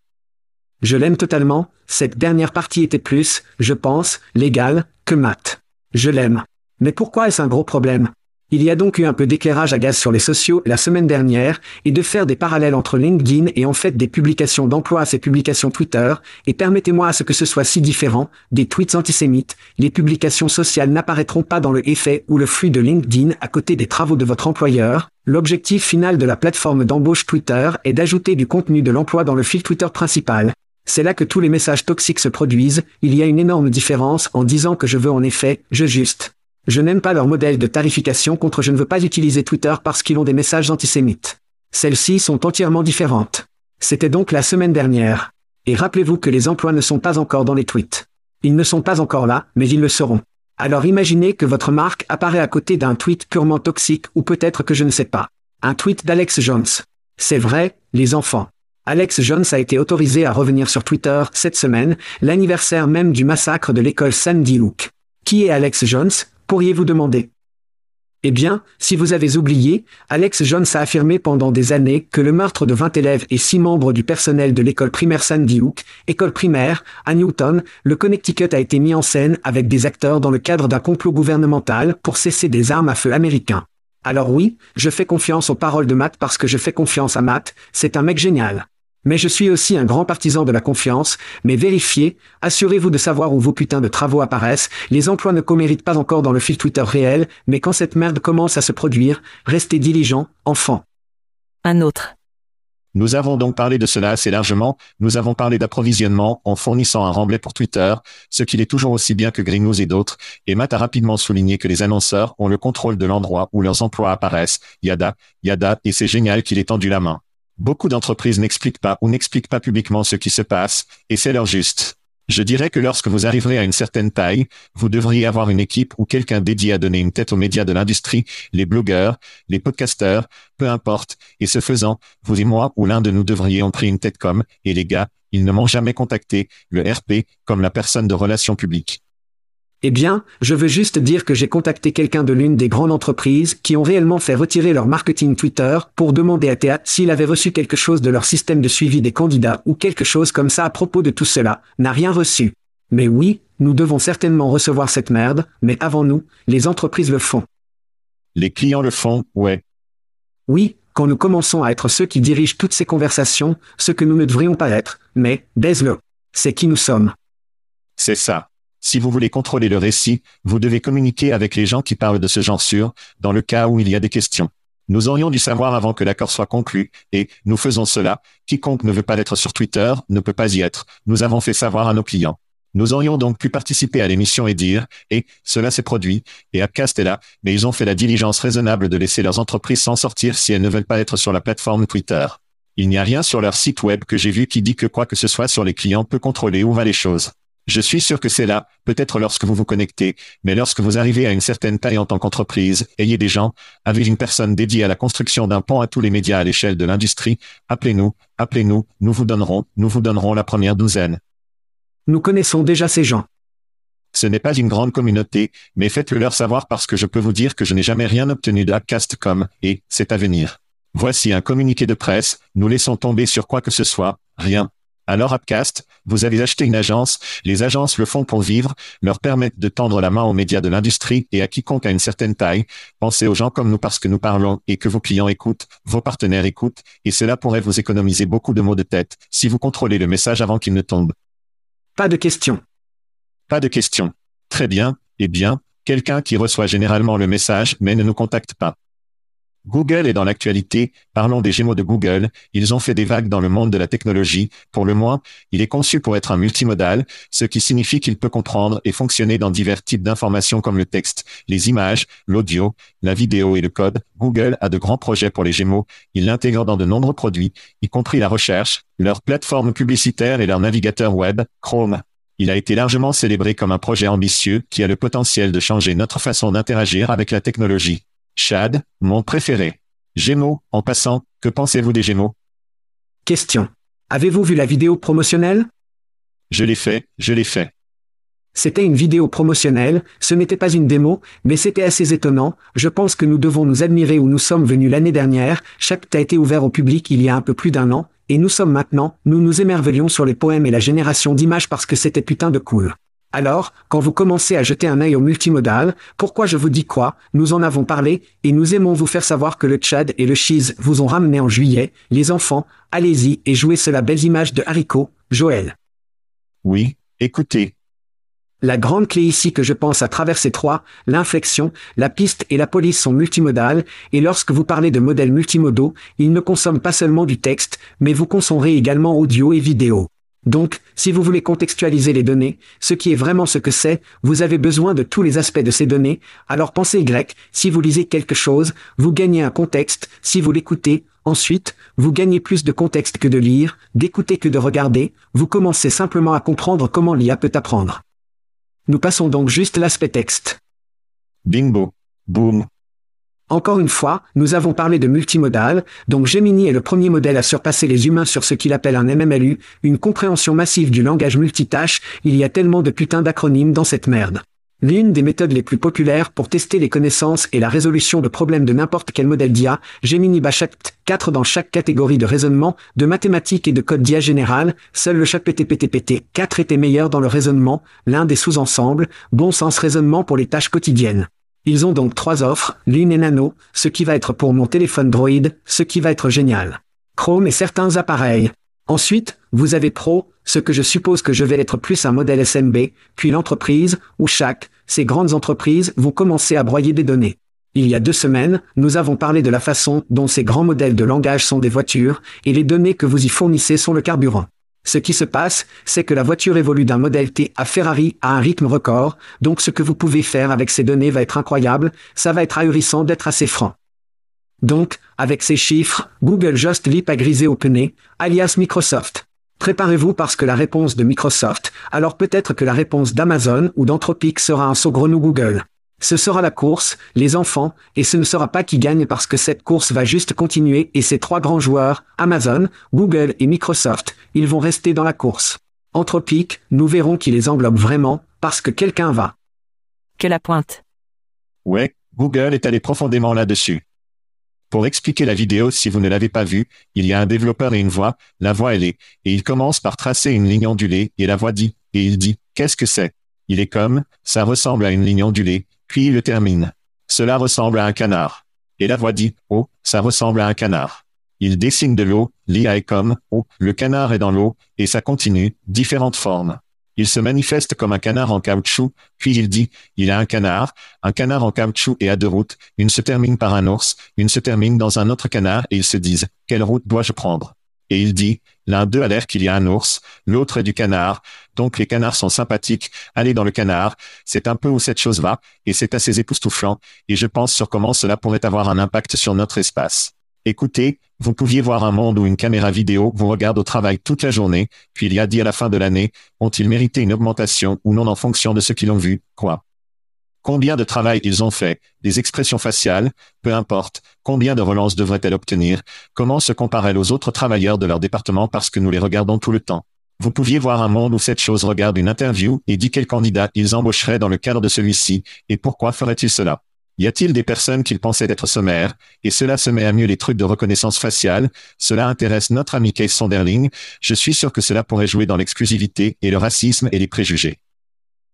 S2: Je l'aime totalement, cette dernière partie était plus, je pense, légale, que Matt. Je l'aime. Mais pourquoi est-ce un gros problème? Il y a donc eu un peu d'éclairage à gaz sur les sociaux la semaine dernière, et de faire des parallèles entre LinkedIn et en fait des publications d'emploi à ces publications Twitter, et permettez-moi à ce que ce soit si différent, des tweets antisémites, les publications sociales n'apparaîtront pas dans le effet ou le flux de LinkedIn à côté des travaux de votre employeur, l'objectif final de la plateforme d'embauche Twitter est d'ajouter du contenu de l'emploi dans le fil Twitter principal. C'est là que tous les messages toxiques se produisent, il y a une énorme différence en disant que je veux en effet, je juste. Je n'aime pas leur modèle de tarification contre je ne veux pas utiliser Twitter parce qu'ils ont des messages antisémites. Celles-ci sont entièrement différentes. C'était donc la semaine dernière. Et rappelez-vous que les emplois ne sont pas encore dans les tweets. Ils ne sont pas encore là, mais ils le seront. Alors imaginez que votre marque apparaît à côté d'un tweet purement toxique ou peut-être que je ne sais pas. Un tweet d'Alex Jones. C'est vrai, les enfants. Alex Jones a été autorisé à revenir sur Twitter cette semaine, l'anniversaire même du massacre de l'école Sandy Hook. Qui est Alex Jones, pourriez-vous demander eh bien, si vous avez oublié, Alex Jones a affirmé pendant des années que le meurtre de 20 élèves et 6 membres du personnel de l'école primaire Sandy Hook, école primaire, à Newton, le Connecticut a été mis en scène avec des acteurs dans le cadre d'un complot gouvernemental pour cesser des armes à feu américains. Alors oui, je fais confiance aux paroles de Matt parce que je fais confiance à Matt, c'est un mec génial. Mais je suis aussi un grand partisan de la confiance, mais vérifiez, assurez-vous de savoir où vos putains de travaux apparaissent, les emplois ne comméritent pas encore dans le fil Twitter réel, mais quand cette merde commence à se produire, restez diligents, enfants.
S4: Un autre.
S1: Nous avons donc parlé de cela assez largement, nous avons parlé d'approvisionnement en fournissant un remblai pour Twitter, ce qu'il est toujours aussi bien que Green News et d'autres, et Matt a rapidement souligné que les annonceurs ont le contrôle de l'endroit où leurs emplois apparaissent, yada, yada, et c'est génial qu'il ait tendu la main. Beaucoup d'entreprises n'expliquent pas ou n'expliquent pas publiquement ce qui se passe, et c'est leur juste. Je dirais que lorsque vous arriverez à une certaine taille, vous devriez avoir une équipe ou quelqu'un dédié à donner une tête aux médias de l'industrie, les blogueurs, les podcasteurs, peu importe, et ce faisant, vous et moi ou l'un de nous devrions pris une tête comme, et les gars, ils ne m'ont jamais contacté, le RP, comme la personne de relations publiques.
S2: Eh bien, je veux juste dire que j'ai contacté quelqu'un de l'une des grandes entreprises qui ont réellement fait retirer leur marketing Twitter pour demander à Théâtre s'il avait reçu quelque chose de leur système de suivi des candidats ou quelque chose comme ça à propos de tout cela, n'a rien reçu. Mais oui, nous devons certainement recevoir cette merde, mais avant nous, les entreprises le font.
S1: Les clients le font, ouais.
S2: Oui, quand nous commençons à être ceux qui dirigent toutes ces conversations, ce que nous ne devrions pas être, mais, baise-le. C'est qui nous sommes.
S1: C'est ça. Si vous voulez contrôler le récit, vous devez communiquer avec les gens qui parlent de ce genre sur, dans le cas où il y a des questions. Nous aurions dû savoir avant que l'accord soit conclu, et nous faisons cela. Quiconque ne veut pas être sur Twitter ne peut pas y être. Nous avons fait savoir à nos clients. Nous aurions donc pu participer à l'émission et dire, et cela s'est produit, et Upcast est là, mais ils ont fait la diligence raisonnable de laisser leurs entreprises s'en sortir si elles ne veulent pas être sur la plateforme Twitter. Il n'y a rien sur leur site web que j'ai vu qui dit que quoi que ce soit sur les clients peut contrôler où va les choses. Je suis sûr que c'est là, peut-être lorsque vous vous connectez, mais lorsque vous arrivez à une certaine taille en tant qu'entreprise, ayez des gens, avez une personne dédiée à la construction d'un pont à tous les médias à l'échelle de l'industrie, appelez-nous, appelez-nous, nous vous donnerons, nous vous donnerons la première douzaine.
S2: Nous connaissons déjà ces gens.
S1: Ce n'est pas une grande communauté, mais faites-le leur savoir parce que je peux vous dire que je n'ai jamais rien obtenu de et c'est à venir. Voici un communiqué de presse, nous laissons tomber sur quoi que ce soit, rien, alors Upcast, vous avez acheté une agence, les agences le font pour vivre, leur permettent de tendre la main aux médias de l'industrie et à quiconque a une certaine taille. Pensez aux gens comme nous parce que nous parlons et que vos clients écoutent, vos partenaires écoutent, et cela pourrait vous économiser beaucoup de mots de tête si vous contrôlez le message avant qu'il ne tombe.
S2: Pas de question.
S1: Pas de question. Très bien, eh bien, quelqu'un qui reçoit généralement le message mais ne nous contacte pas. Google est dans l'actualité, parlons des Gémeaux de Google, ils ont fait des vagues dans le monde de la technologie, pour le moins, il est conçu pour être un multimodal, ce qui signifie qu'il peut comprendre et fonctionner dans divers types d'informations comme le texte, les images, l'audio, la vidéo et le code. Google a de grands projets pour les Gémeaux, il l'intègre dans de nombreux produits, y compris la recherche, leur plateforme publicitaire et leur navigateur web, Chrome. Il a été largement célébré comme un projet ambitieux qui a le potentiel de changer notre façon d'interagir avec la technologie. Chad, mon préféré. Gémeaux, en passant, que pensez-vous des Gémeaux?
S2: Question. Avez-vous vu la vidéo promotionnelle?
S1: Je l'ai fait, je l'ai fait.
S2: C'était une vidéo promotionnelle, ce n'était pas une démo, mais c'était assez étonnant, je pense que nous devons nous admirer où nous sommes venus l'année dernière, chaque a été ouvert au public il y a un peu plus d'un an, et nous sommes maintenant, nous nous émerveillions sur les poèmes et la génération d'images parce que c'était putain de cool. Alors, quand vous commencez à jeter un œil au multimodal, pourquoi je vous dis quoi? Nous en avons parlé, et nous aimons vous faire savoir que le Tchad et le Cheese vous ont ramené en juillet. Les enfants, allez-y et jouez cela belle image de haricot, Joël.
S1: Oui, écoutez.
S2: La grande clé ici que je pense à travers ces trois, l'inflexion, la piste et la police sont multimodales, et lorsque vous parlez de modèles multimodaux, ils ne consomment pas seulement du texte, mais vous consommerez également audio et vidéo. Donc, si vous voulez contextualiser les données, ce qui est vraiment ce que c'est, vous avez besoin de tous les aspects de ces données, alors pensez grec, si vous lisez quelque chose, vous gagnez un contexte, si vous l'écoutez, Ensuite, vous gagnez plus de contexte que de lire, d'écouter que de regarder, vous commencez simplement à comprendre comment l'IA peut apprendre. Nous passons donc juste l'aspect texte.
S1: Bingo. Boom.
S2: Encore une fois, nous avons parlé de multimodal, donc Gemini est le premier modèle à surpasser les humains sur ce qu'il appelle un MMLU, une compréhension massive du langage multitâche, il y a tellement de putains d'acronymes dans cette merde. L'une des méthodes les plus populaires pour tester les connaissances et la résolution de problèmes de n'importe quel modèle d'IA, Gemini Bachat 4 dans chaque catégorie de raisonnement, de mathématiques et de code d'IA général, seul le ChatPTPTPT 4 était meilleur dans le raisonnement, l'un des sous-ensembles, bon sens raisonnement pour les tâches quotidiennes. Ils ont donc trois offres, Lune et Nano, ce qui va être pour mon téléphone Droid, ce qui va être génial. Chrome et certains appareils. Ensuite, vous avez Pro, ce que je suppose que je vais être plus un modèle SMB, puis l'entreprise, où chaque, ces grandes entreprises vont commencer à broyer des données. Il y a deux semaines, nous avons parlé de la façon dont ces grands modèles de langage sont des voitures, et les données que vous y fournissez sont le carburant. Ce qui se passe, c'est que la voiture évolue d'un modèle T à Ferrari à un rythme record, donc ce que vous pouvez faire avec ces données va être incroyable, ça va être ahurissant d'être assez franc. Donc, avec ces chiffres, Google Just Leap a grisé au penay, alias Microsoft. Préparez-vous parce que la réponse de Microsoft, alors peut-être que la réponse d'Amazon ou d'Anthropic sera un saugrenu Google. Ce sera la course, les enfants, et ce ne sera pas qui gagne parce que cette course va juste continuer et ces trois grands joueurs, Amazon, Google et Microsoft, ils vont rester dans la course. Anthropique, nous verrons qui les englobe vraiment, parce que quelqu'un va.
S4: Que la pointe.
S1: Ouais, Google est allé profondément là-dessus. Pour expliquer la vidéo si vous ne l'avez pas vue, il y a un développeur et une voix, la voix elle est, et il commence par tracer une ligne ondulée, et la voix dit, et il dit, qu'est-ce que c'est? Il est comme, ça ressemble à une ligne ondulée, puis il le termine. Cela ressemble à un canard. Et la voix dit, oh, ça ressemble à un canard. Il dessine de l'eau, l'IA est comme, oh, le canard est dans l'eau, et ça continue, différentes formes. Il se manifeste comme un canard en caoutchouc, puis il dit, il a un canard, un canard en caoutchouc et à deux routes, une se termine par un ours, une se termine dans un autre canard et ils se disent, quelle route dois-je prendre? Et il dit, l'un d'eux a l'air qu'il y a un ours, l'autre est du canard, donc les canards sont sympathiques, allez dans le canard, c'est un peu où cette chose va, et c'est assez époustouflant, et je pense sur comment cela pourrait avoir un impact sur notre espace. Écoutez, vous pouviez voir un monde où une caméra vidéo vous regarde au travail toute la journée, puis il y a dit à la fin de l'année, ont-ils mérité une augmentation ou non en fonction de ce qu'ils ont vu, quoi? Combien de travail ils ont fait, des expressions faciales, peu importe, combien de relances devraient-elles obtenir, comment se comparent-elles aux autres travailleurs de leur département parce que nous les regardons tout le temps? Vous pouviez voir un monde où cette chose regarde une interview et dit quel candidat ils embaucheraient dans le cadre de celui-ci, et pourquoi ferait-il cela? Y a-t-il des personnes qu'ils pensaient être sommaires, et cela se met à mieux les trucs de reconnaissance faciale, cela intéresse notre ami Case Sonderling, je suis sûr que cela pourrait jouer dans l'exclusivité et le racisme et les préjugés.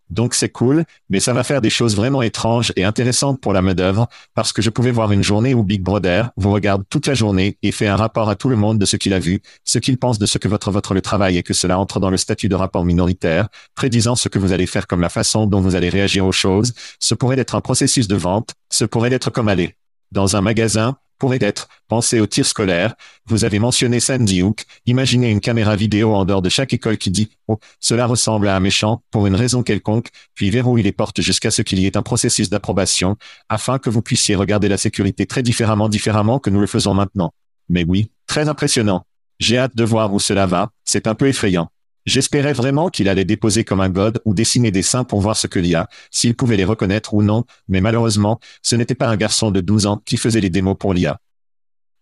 S1: Donc c'est cool, mais ça va faire des choses vraiment étranges et intéressantes pour la main-d'œuvre, parce que je pouvais voir une journée où Big Brother vous regarde toute la journée et fait un rapport à tout le monde de ce qu'il a vu, ce qu'il pense de ce que votre votre le travail et que cela entre dans le statut de rapport minoritaire, prédisant ce que vous allez faire comme la façon dont vous allez réagir aux choses. Ce pourrait être un processus de vente, ce pourrait être comme aller dans un magasin, pourrait être, pensez au tir scolaire, vous avez mentionné Sandy Hook, imaginez une caméra vidéo en dehors de chaque école qui dit, oh, cela ressemble à un méchant, pour une raison quelconque, puis verrouille les portes jusqu'à ce qu'il y ait un processus d'approbation, afin que vous puissiez regarder la sécurité très différemment différemment que nous le faisons maintenant. Mais oui, très impressionnant. J'ai hâte de voir où cela va, c'est un peu effrayant. J'espérais vraiment qu'il allait déposer comme un god ou dessiner des seins pour voir ce qu'il y a, s'il pouvait les reconnaître ou non, mais malheureusement, ce n'était pas un garçon de 12 ans qui faisait les démos pour l'IA.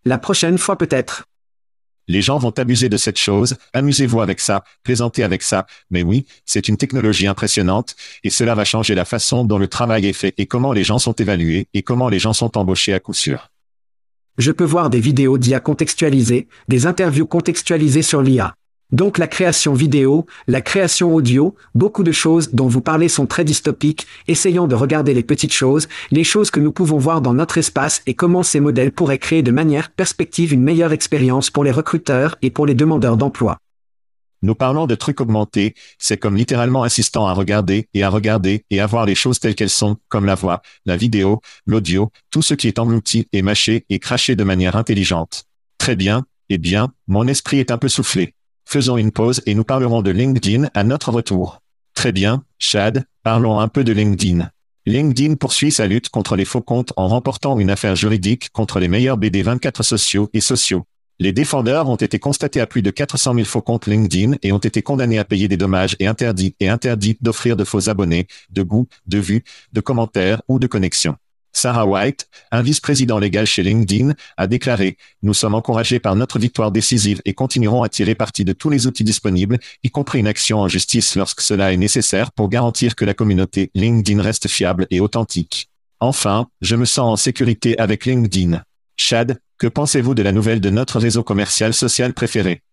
S2: La prochaine fois peut-être.
S1: Les gens vont abuser de cette chose, amusez-vous avec ça, plaisantez avec ça, mais oui, c'est une technologie impressionnante, et cela va changer la façon dont le travail est fait et comment les gens sont évalués et comment les gens sont embauchés à coup sûr.
S2: Je peux voir des vidéos d'IA contextualisées, des interviews contextualisées sur l'IA. Donc la création vidéo, la création audio, beaucoup de choses dont vous parlez sont très dystopiques, essayons de regarder les petites choses, les choses que nous pouvons voir dans notre espace et comment ces modèles pourraient créer de manière perspective une meilleure expérience pour les recruteurs et pour les demandeurs d'emploi.
S1: Nous parlons de trucs augmentés, c'est comme littéralement assistant à regarder et à regarder et à voir les choses telles qu'elles sont, comme la voix, la vidéo, l'audio, tout ce qui est englouti et mâché et craché de manière intelligente. Très bien, eh bien, mon esprit est un peu soufflé. Faisons une pause et nous parlerons de LinkedIn à notre retour. Très bien, Chad, parlons un peu de LinkedIn. LinkedIn poursuit sa lutte contre les faux comptes en remportant une affaire juridique contre les meilleurs BD24 sociaux et sociaux. Les défendeurs ont été constatés à plus de 400 000 faux comptes LinkedIn et ont été condamnés à payer des dommages et interdits et interdits d'offrir de faux abonnés, de goûts, de vues, de commentaires ou de connexions. Sarah White, un vice-président légal chez LinkedIn, a déclaré « Nous sommes encouragés par notre victoire décisive et continuerons à tirer parti de tous les outils disponibles, y compris une action en justice lorsque cela est nécessaire pour garantir que la communauté LinkedIn reste fiable et authentique. Enfin, je me sens en sécurité avec LinkedIn. Chad, que pensez-vous de la nouvelle de notre réseau commercial social préféré?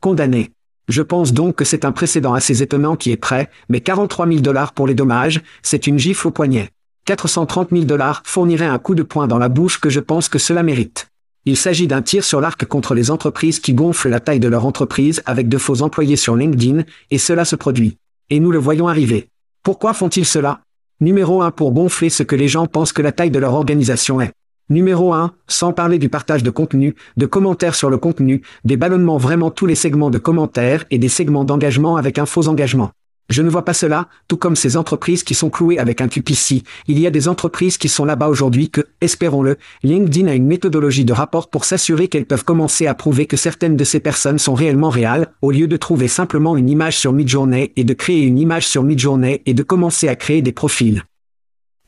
S2: Condamné. Je pense donc que c'est un précédent assez étonnant qui est prêt, mais 43 000 dollars pour les dommages, c'est une gifle au poignet. 430 000 dollars fournirait un coup de poing dans la bouche que je pense que cela mérite. Il s'agit d'un tir sur l'arc contre les entreprises qui gonflent la taille de leur entreprise avec de faux employés sur LinkedIn, et cela se produit. Et nous le voyons arriver. Pourquoi font-ils cela? Numéro 1 pour gonfler ce que les gens pensent que la taille de leur organisation est. Numéro 1, sans parler du partage de contenu, de commentaires sur le contenu, des ballonnements vraiment tous les segments de commentaires et des segments d'engagement avec un faux engagement. Je ne vois pas cela, tout comme ces entreprises qui sont clouées avec un QPC. Il y a des entreprises qui sont là-bas aujourd'hui que, espérons-le, LinkedIn a une méthodologie de rapport pour s'assurer qu'elles peuvent commencer à prouver que certaines de ces personnes sont réellement réelles, au lieu de trouver simplement une image sur Midjourney et de créer une image sur Midjourney et de commencer à créer des profils.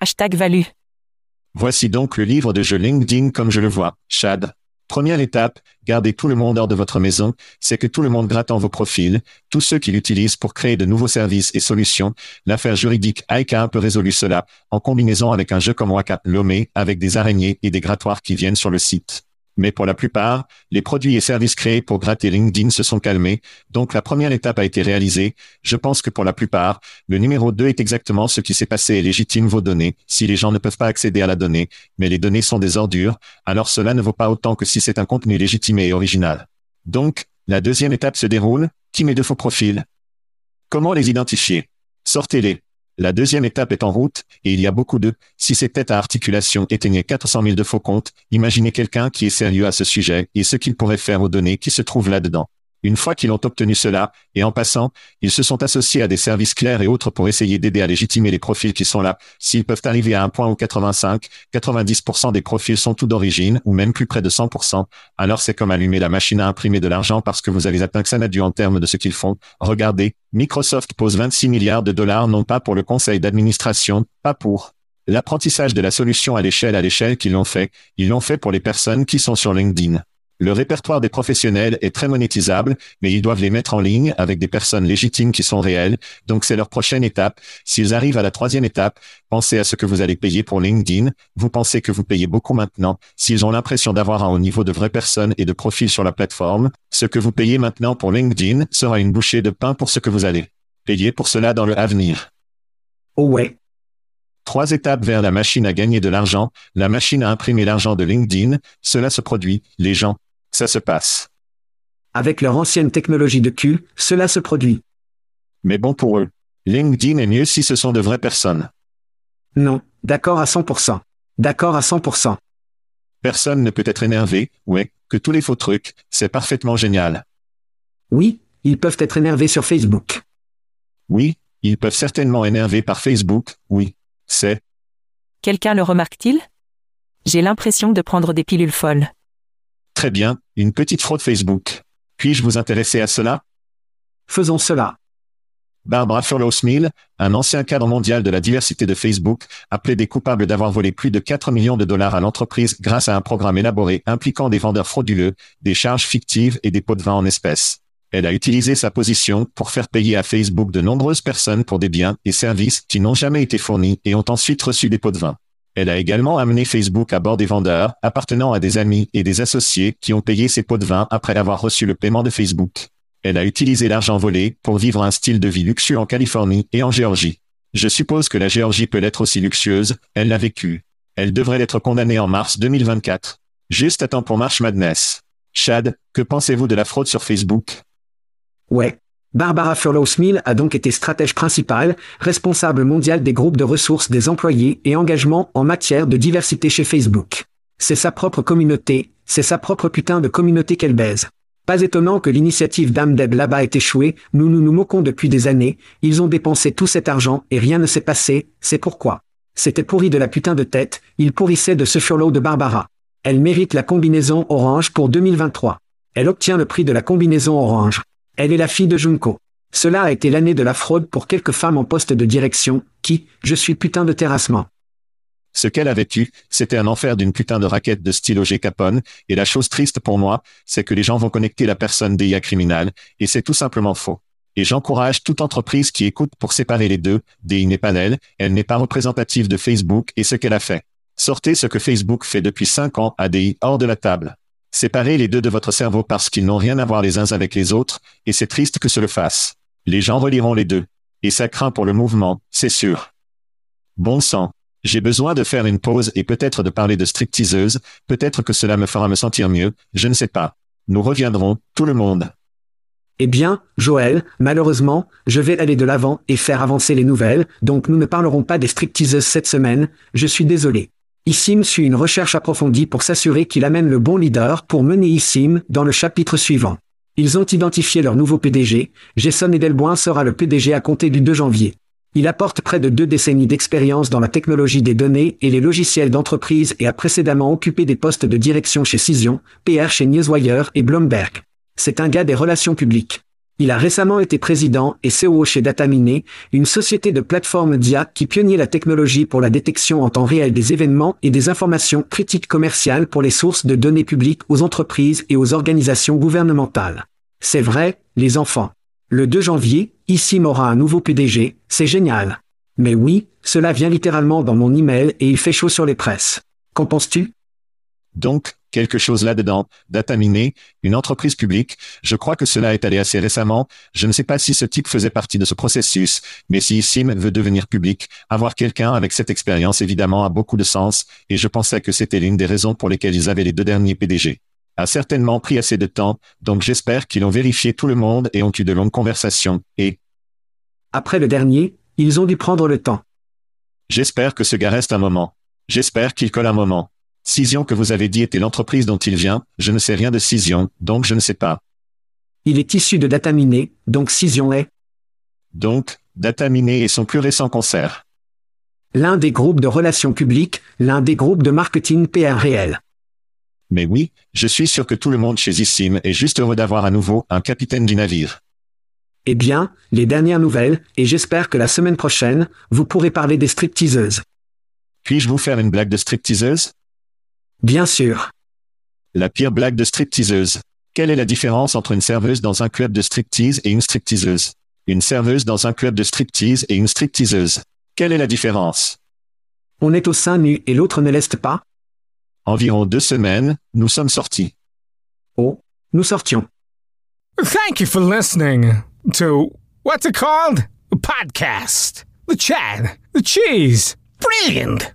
S4: Hashtag value.
S1: Voici donc le livre de jeu LinkedIn comme je le vois. Chad. Première étape, gardez tout le monde hors de votre maison, c'est que tout le monde gratte en vos profils, tous ceux qui l'utilisent pour créer de nouveaux services et solutions. L'affaire juridique Ike a un peu résolu cela, en combinaison avec un jeu comme Waka Lomé, avec des araignées et des grattoirs qui viennent sur le site mais pour la plupart, les produits et services créés pour gratter LinkedIn se sont calmés, donc la première étape a été réalisée. Je pense que pour la plupart, le numéro 2 est exactement ce qui s'est passé et légitime vos données, si les gens ne peuvent pas accéder à la donnée, mais les données sont des ordures, alors cela ne vaut pas autant que si c'est un contenu légitimé et original. Donc, la deuxième étape se déroule, qui met de faux profils? Comment les identifier? Sortez-les. La deuxième étape est en route, et il y a beaucoup de, si ces têtes à articulation éteignaient 400 000 de faux comptes, imaginez quelqu'un qui est sérieux à ce sujet et ce qu'il pourrait faire aux données qui se trouvent là-dedans. Une fois qu'ils ont obtenu cela, et en passant, ils se sont associés à des services clairs et autres pour essayer d'aider à légitimer les profils qui sont là. S'ils peuvent arriver à un point où 85, 90% des profils sont tout d'origine, ou même plus près de 100%, alors c'est comme allumer la machine à imprimer de l'argent parce que vous avez atteint que ça n'a dû en termes de ce qu'ils font. Regardez, Microsoft pose 26 milliards de dollars non pas pour le conseil d'administration, pas pour l'apprentissage de la solution à l'échelle à l'échelle qu'ils l'ont fait, ils l'ont fait pour les personnes qui sont sur LinkedIn. Le répertoire des professionnels est très monétisable, mais ils doivent les mettre en ligne avec des personnes légitimes qui sont réelles. Donc c'est leur prochaine étape. S'ils arrivent à la troisième étape, pensez à ce que vous allez payer pour LinkedIn. Vous pensez que vous payez beaucoup maintenant. S'ils ont l'impression d'avoir un haut niveau de vraies personnes et de profils sur la plateforme, ce que vous payez maintenant pour LinkedIn sera une bouchée de pain pour ce que vous allez payer pour cela dans le avenir.
S2: Oh ouais.
S1: Trois étapes vers la machine à gagner de l'argent, la machine à imprimer l'argent de LinkedIn, cela se produit, les gens, ça se passe.
S2: Avec leur ancienne technologie de cul, cela se produit.
S1: Mais bon pour eux. LinkedIn est mieux si ce sont de vraies personnes.
S2: Non, d'accord à 100%. D'accord à 100%.
S1: Personne ne peut être énervé, ouais, que tous les faux trucs, c'est parfaitement génial.
S2: Oui, ils peuvent être énervés sur Facebook.
S1: Oui, ils peuvent certainement énerver par Facebook, oui, c'est.
S4: Quelqu'un le remarque-t-il? J'ai l'impression de prendre des pilules folles.
S1: Très bien, une petite fraude Facebook. Puis-je vous intéresser à cela?
S2: Faisons cela.
S1: Barbara Furlow-Smith, un ancien cadre mondial de la diversité de Facebook, a plaidé coupable d'avoir volé plus de 4 millions de dollars à l'entreprise grâce à un programme élaboré impliquant des vendeurs frauduleux, des charges fictives et des pots de vin en espèces. Elle a utilisé sa position pour faire payer à Facebook de nombreuses personnes pour des biens et services qui n'ont jamais été fournis et ont ensuite reçu des pots de vin. Elle a également amené Facebook à bord des vendeurs, appartenant à des amis et des associés qui ont payé ses pots de vin après avoir reçu le paiement de Facebook. Elle a utilisé l'argent volé pour vivre un style de vie luxueux en Californie et en Géorgie. Je suppose que la Géorgie peut être aussi luxueuse, elle l'a vécu. Elle devrait être condamnée en mars 2024. Juste à temps pour March Madness. Chad, que pensez-vous de la fraude sur Facebook?
S2: Ouais, Barbara Furlow-Smith a donc été stratège principale, responsable mondiale des groupes de ressources des employés et engagement en matière de diversité chez Facebook. C'est sa propre communauté, c'est sa propre putain de communauté qu'elle baise. Pas étonnant que l'initiative d'Amdeb là-bas ait échoué, nous nous nous moquons depuis des années, ils ont dépensé tout cet argent et rien ne s'est passé, c'est pourquoi. C'était pourri de la putain de tête, il pourrissait de ce furlough de Barbara. Elle mérite la combinaison orange pour 2023. Elle obtient le prix de la combinaison orange. Elle est la fille de Junko. Cela a été l'année de la fraude pour quelques femmes en poste de direction, qui, je suis putain de terrassement.
S1: Ce qu'elle avait eu, c'était un enfer d'une putain de raquette de stylo G Capone, et la chose triste pour moi, c'est que les gens vont connecter la personne d'IA criminelle, et c'est tout simplement faux. Et j'encourage toute entreprise qui écoute pour séparer les deux, DI n'est pas elle, elle n'est pas représentative de Facebook et ce qu'elle a fait. Sortez ce que Facebook fait depuis cinq ans à DI hors de la table. Séparez les deux de votre cerveau parce qu'ils n'ont rien à voir les uns avec les autres, et c'est triste que ce le fasse. Les gens reliront les deux. Et ça craint pour le mouvement, c'est sûr. Bon sang. J'ai besoin de faire une pause et peut-être de parler de stripteaseuse, peut-être que cela me fera me sentir mieux, je ne sais pas. Nous reviendrons, tout le monde.
S2: Eh bien, Joël, malheureusement, je vais aller de l'avant et faire avancer les nouvelles, donc nous ne parlerons pas des stripteaseuses cette semaine, je suis désolé. Issim suit une recherche approfondie pour s'assurer qu'il amène le bon leader pour mener Issim dans le chapitre suivant. Ils ont identifié leur nouveau PDG, Jason Edelboin sera le PDG à compter du 2 janvier. Il apporte près de deux décennies d'expérience dans la technologie des données et les logiciels d'entreprise et a précédemment occupé des postes de direction chez Cision, PR chez Newswire et Bloomberg. C'est un gars des relations publiques. Il a récemment été président et CEO chez Datamine, une société de plateforme DIA qui pionnier la technologie pour la détection en temps réel des événements et des informations critiques commerciales pour les sources de données publiques aux entreprises et aux organisations gouvernementales. C'est vrai, les enfants. Le 2 janvier, Issim aura un nouveau PDG, c'est génial. Mais oui, cela vient littéralement dans mon email et il fait chaud sur les presses. Qu'en penses-tu?
S1: Donc, quelque chose là-dedans, Dataminé, une entreprise publique, je crois que cela est allé assez récemment, je ne sais pas si ce type faisait partie de ce processus, mais si Issim veut devenir public, avoir quelqu'un avec cette expérience évidemment a beaucoup de sens, et je pensais que c'était l'une des raisons pour lesquelles ils avaient les deux derniers PDG a certainement pris assez de temps, donc j'espère qu'ils ont vérifié tout le monde et ont eu de longues conversations, et...
S2: Après le dernier, ils ont dû prendre le temps.
S1: J'espère que ce gars reste un moment. J'espère qu'il colle un moment. Cision que vous avez dit était l'entreprise dont il vient, je ne sais rien de Cision, donc je ne sais pas.
S2: Il est issu de Dataminé, donc Cision est...
S1: Donc, Dataminé est son plus récent concert.
S2: L'un des groupes de relations publiques, l'un des groupes de marketing PR réel.
S1: Mais oui, je suis sûr que tout le monde chez Issim est juste heureux d'avoir à nouveau un capitaine du navire.
S2: Eh bien, les dernières nouvelles, et j'espère que la semaine prochaine, vous pourrez parler des stripteaseuses.
S1: Puis-je vous faire une blague de stripteaseuse?
S2: Bien sûr.
S1: La pire blague de stripteaseuse. Quelle est la différence entre une serveuse dans un club de striptease et une stripteaseuse? Une serveuse dans un club de striptease et une stripteaseuse. Quelle est la différence?
S2: On est au sein nu et l'autre ne l'est pas?
S1: Environ deux semaines, nous sommes sortis.
S2: Oh, nous sortions.
S5: Thank you for listening to what's it called? A podcast. The chat. The cheese. Brilliant.